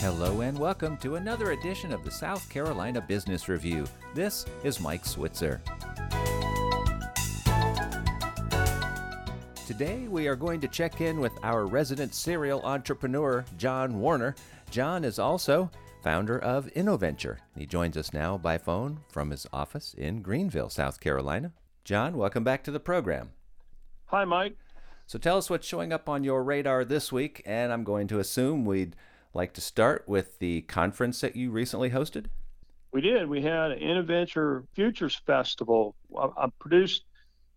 Hello and welcome to another edition of the South Carolina Business Review. This is Mike Switzer. Today we are going to check in with our resident serial entrepreneur, John Warner. John is also founder of InnoVenture. He joins us now by phone from his office in Greenville, South Carolina. John, welcome back to the program. Hi, Mike. So tell us what's showing up on your radar this week, and I'm going to assume we'd like to start with the conference that you recently hosted? We did. We had an InnoVenture Futures Festival. I, I produced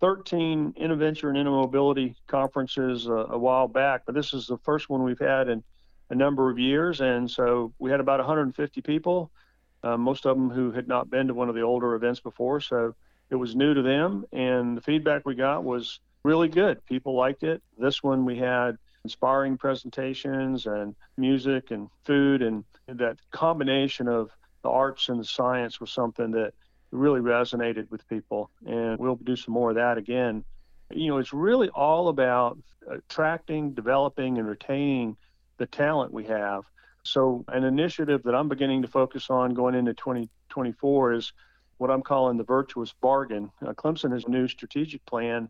13 InnoVenture and InnoMobility conferences a, a while back, but this is the first one we've had in a number of years. And so we had about 150 people, uh, most of them who had not been to one of the older events before. So it was new to them. And the feedback we got was really good. People liked it. This one we had inspiring presentations and music and food and that combination of the arts and the science was something that really resonated with people. And we'll do some more of that again. You know it's really all about attracting developing and retaining the talent we have. So an initiative that i'm beginning to focus on going into 2024 is what i'm calling the virtuous bargain. Uh, clemson has a new strategic plan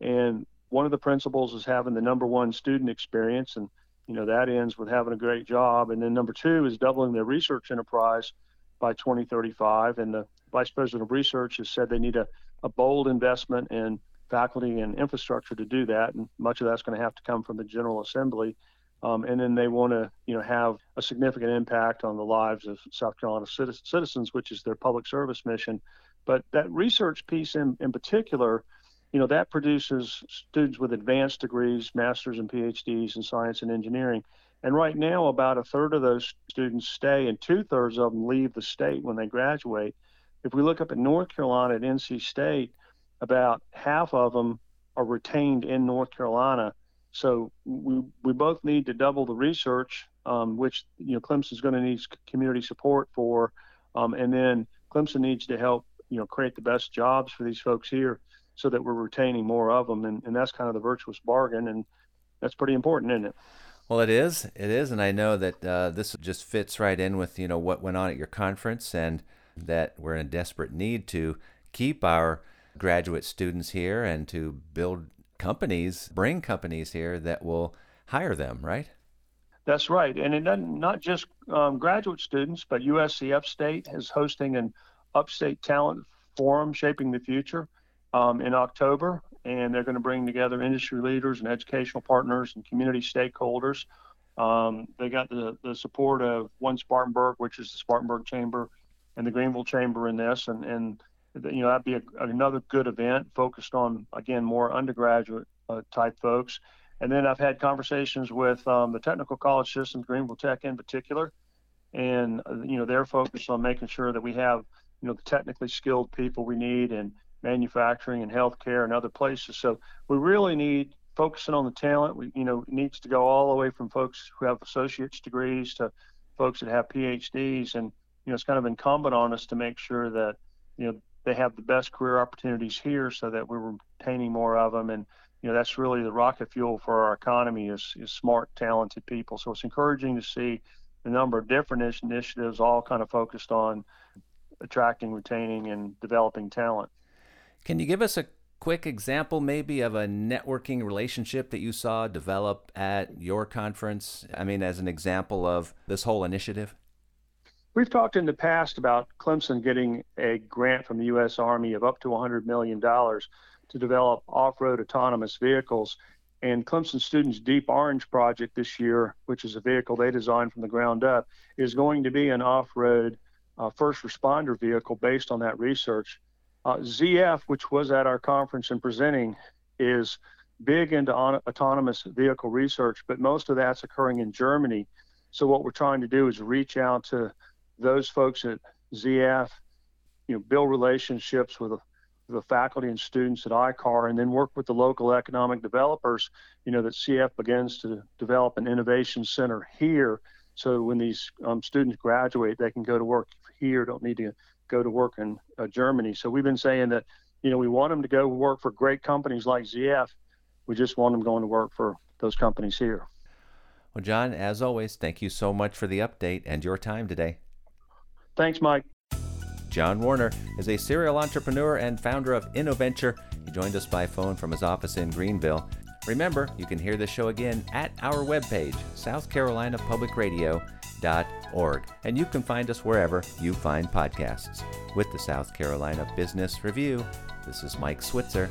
and one of the principles is having the number one student experience and you know that ends with having a great job. And then number two is doubling their research enterprise by 2035 and the vice president of research has said they need a, a bold investment in faculty and infrastructure to do that and much of that's going to have to come from the general assembly. Um, and then they want to you know have a significant impact on the lives of south carolina citizens which is their public service mission. But that research piece in, in particular you know, that produces students with advanced degrees, masters and PhDs in science and engineering. And right now, about a third of those students stay, and two thirds of them leave the state when they graduate. If we look up at North Carolina at NC State, about half of them are retained in North Carolina. So we, we both need to double the research, um, which you know Clemson's going to need community support for, um, and then Clemson needs to help you know create the best jobs for these folks here so that we're retaining more of them. And, and that's kind of the virtuous bargain. And that's pretty important, isn't it? Well, it is. It is, and I know that uh, this just fits right in with you know what went on at your conference, and that we're in a desperate need to keep our graduate students here and to build companies, bring companies here that will hire them. Right. That's right, and it doesn't not just um, graduate students, but USC Upstate is hosting an Upstate Talent Forum, shaping the future um, in October, and they're going to bring together industry leaders and educational partners and community stakeholders. Um, they got the, the support of One Spartanburg, which is the Spartanburg Chamber, and the Greenville Chamber in this, and and you know that'd be a, another good event focused on again more undergraduate uh, type folks. And then I've had conversations with um, the technical college systems, Greenville Tech in particular, and uh, you know they're focused on making sure that we have you know the technically skilled people we need and manufacturing and healthcare and other places. So we really need focusing on the talent. We, you know, needs to go all the way from folks who have associate's degrees to folks that have PhDs. And, you know, it's kind of incumbent on us to make sure that, you know, they have the best career opportunities here so that we're retaining more of them. And, you know, that's really the rocket fuel for our economy is, is smart, talented people. So it's encouraging to see the number of different initiatives all kind of focused on attracting, retaining, and developing talent. Can you give us a quick example, maybe, of a networking relationship that you saw develop at your conference? I mean, as an example of this whole initiative? We've talked in the past about Clemson getting a grant from the U.S. Army of up to $100 million to develop off road autonomous vehicles. And Clemson Students' Deep Orange project this year, which is a vehicle they designed from the ground up, is going to be an off road uh, first responder vehicle based on that research. Uh, ZF, which was at our conference and presenting, is big into on- autonomous vehicle research, but most of that's occurring in Germany. So what we're trying to do is reach out to those folks at ZF, you know, build relationships with the faculty and students at ICAR, and then work with the local economic developers. You know that ZF begins to develop an innovation center here, so when these um, students graduate, they can go to work here. Don't need to go to work in uh, Germany. So we've been saying that, you know, we want them to go work for great companies like ZF. We just want them going to work for those companies here. Well, John, as always, thank you so much for the update and your time today. Thanks, Mike. John Warner is a serial entrepreneur and founder of InnoVenture. He joined us by phone from his office in Greenville. Remember, you can hear the show again at our webpage, southcarolinapublicradio.org, and you can find us wherever you find podcasts. With the South Carolina Business Review, this is Mike Switzer.